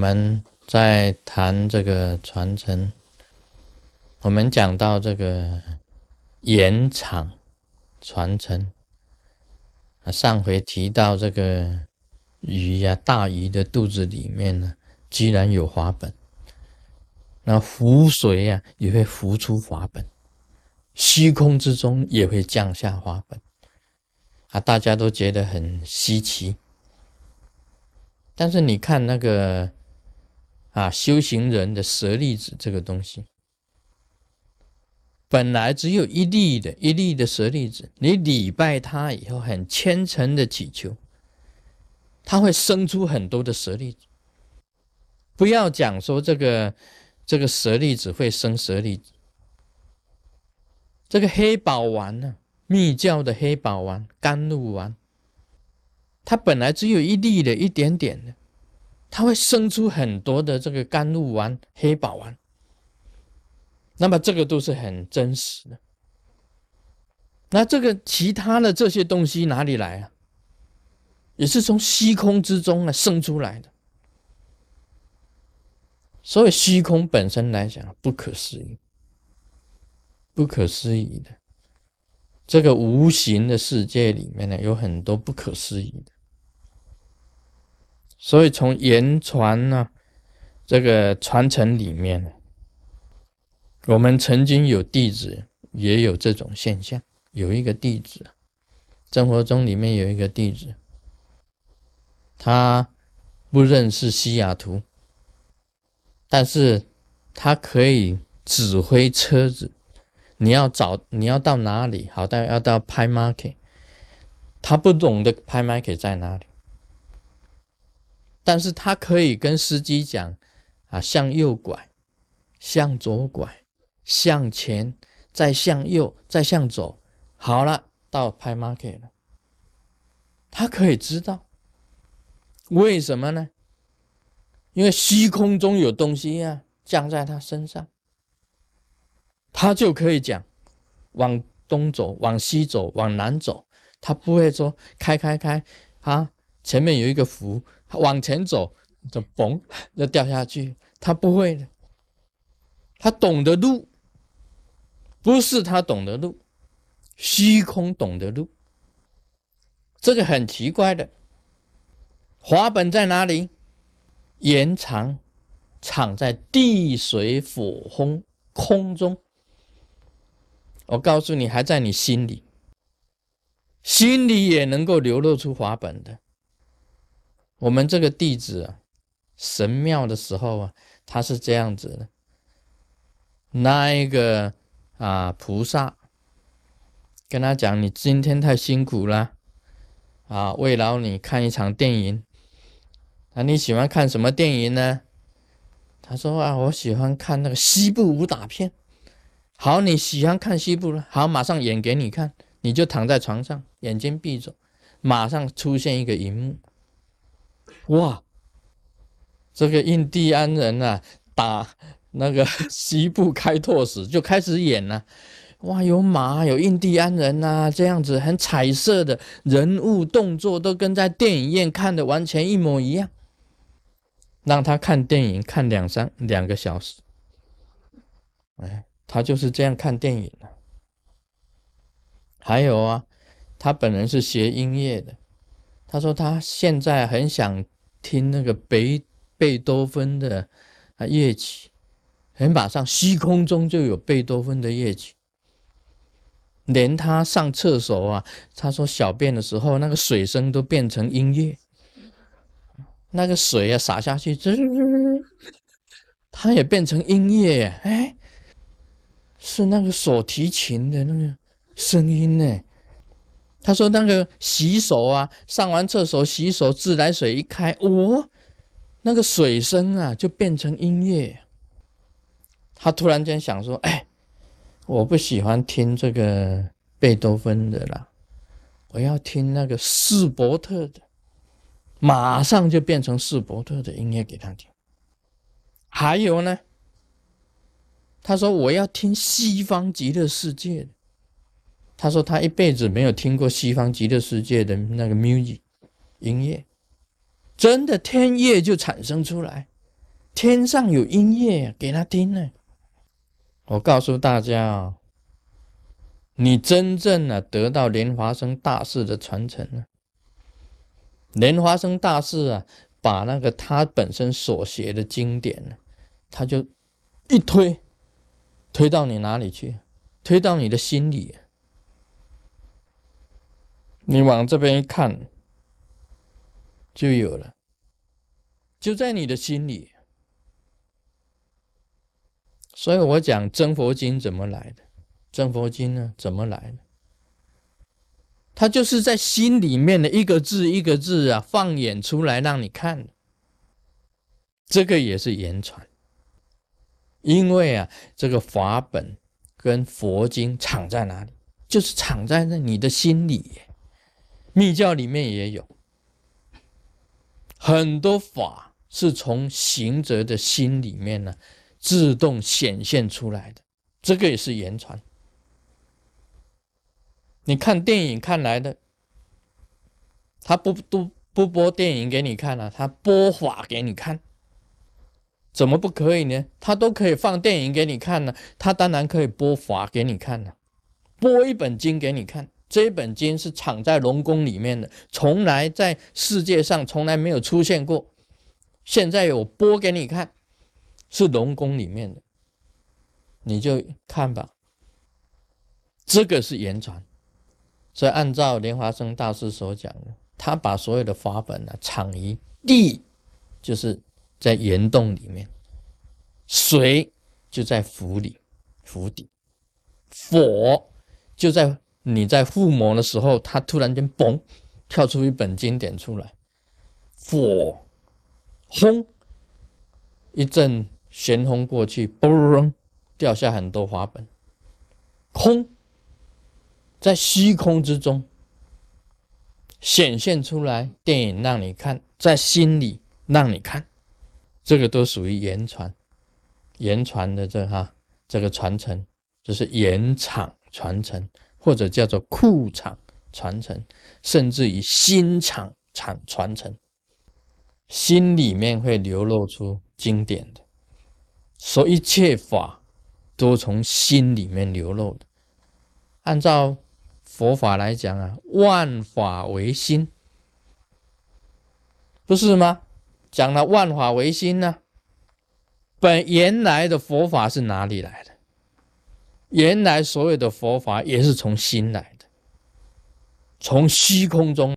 我们在谈这个传承，我们讲到这个延长传承啊，上回提到这个鱼呀，大鱼的肚子里面呢，居然有华本，那湖水呀也会浮出华本，虚空之中也会降下华本，啊，大家都觉得很稀奇。但是你看那个啊，修行人的舍利子这个东西，本来只有一粒的一粒的舍利子，你礼拜他以后，很虔诚的祈求，他会生出很多的舍利子。不要讲说这个这个舍利子会生舍利子，这个黑宝丸呢，密教的黑宝丸、甘露丸。它本来只有一粒的，一点点的，它会生出很多的这个甘露丸、黑宝丸。那么这个都是很真实的。那这个其他的这些东西哪里来啊？也是从虚空之中啊生出来的。所以虚空本身来讲不可思议，不可思议的。这个无形的世界里面呢，有很多不可思议的。所以从言传呢，这个传承里面呢，我们曾经有弟子也有这种现象。有一个弟子，生活中里面有一个弟子，他不认识西雅图，但是他可以指挥车子。你要找你要到哪里？好，但要到拍 market，他不懂得拍 market 在哪里，但是他可以跟司机讲啊，向右拐，向左拐，向前，再向右，再向左，好了，到拍 market 了。他可以知道，为什么呢？因为虚空中有东西呀，降在他身上。他就可以讲，往东走，往西走，往南走。他不会说开开开啊，前面有一个符，往前走就嘣就掉下去。他不会的，他懂得路，不是他懂得路，虚空懂得路。这个很奇怪的，华本在哪里？延长藏在地水火风空中。我告诉你，还在你心里，心里也能够流露出华本的。我们这个弟子啊，神庙的时候啊，他是这样子的。那一个啊，菩萨跟他讲：“你今天太辛苦了啊，慰劳你看一场电影。那你喜欢看什么电影呢？”他说：“啊，我喜欢看那个西部武打片。”好，你喜欢看西部了？好，马上演给你看。你就躺在床上，眼睛闭着，马上出现一个荧幕。哇，这个印第安人啊，打那个 西部开拓史就开始演了。哇，有马，有印第安人呐，这样子很彩色的人物动作都跟在电影院看的完全一模一样。让他看电影看两三两个小时，哎。他就是这样看电影的。还有啊，他本人是学音乐的。他说他现在很想听那个贝贝多芬的啊乐曲，很马上虚空中就有贝多芬的乐曲。连他上厕所啊，他说小便的时候那个水声都变成音乐，那个水啊洒下去，滋，他也变成音乐，哎。是那个手提琴的那个声音呢？他说那个洗手啊，上完厕所洗手，自来水一开，哦，那个水声啊就变成音乐。他突然间想说：“哎，我不喜欢听这个贝多芬的啦，我要听那个斯伯特的。”马上就变成斯伯特的音乐给他听。还有呢？他说：“我要听西方极乐世界。”他说他一辈子没有听过西方极乐世界的那个 music 音乐，真的天乐就产生出来，天上有音乐给他听呢。我告诉大家啊，你真正的得到莲华生大师的传承了。莲华生大师啊，把那个他本身所写的经典呢，他就一推，推到你哪里去？推到你的心里。你往这边一看，就有了，就在你的心里。所以我讲真佛经怎么来的？真佛经呢，怎么来的？它就是在心里面的一个字一个字啊，放眼出来让你看。这个也是言传，因为啊，这个法本跟佛经藏在哪里？就是藏在那你的心里。密教里面也有很多法，是从行者的心里面呢。自动显现出来的，这个也是言传。你看电影看来的，他不不不播电影给你看了，他播法给你看，怎么不可以呢？他都可以放电影给你看了，他当然可以播法给你看了，播一本经给你看，这一本经是藏在龙宫里面的，从来在世界上从来没有出现过，现在我播给你看。是龙宫里面的，你就看吧。这个是言传，所以按照莲华生大师所讲的，他把所有的法本呢藏于地，就是在岩洞里面；水就在釜里，釜底；火就在你在附魔的时候，他突然间嘣跳出一本经典出来，火轰一阵。旋风过去，嘣，掉下很多花本。空在虚空之中显现出来，电影让你看，在心里让你看，这个都属于言传，言传的这哈这个传承，就是言场传承，或者叫做库场传承，甚至于心场传传承，心里面会流露出经典的。所以一切法都从心里面流露的。按照佛法来讲啊，万法唯心，不是吗？讲了万法唯心呢，本原来的佛法是哪里来的？原来所有的佛法也是从心来的，从虚空中。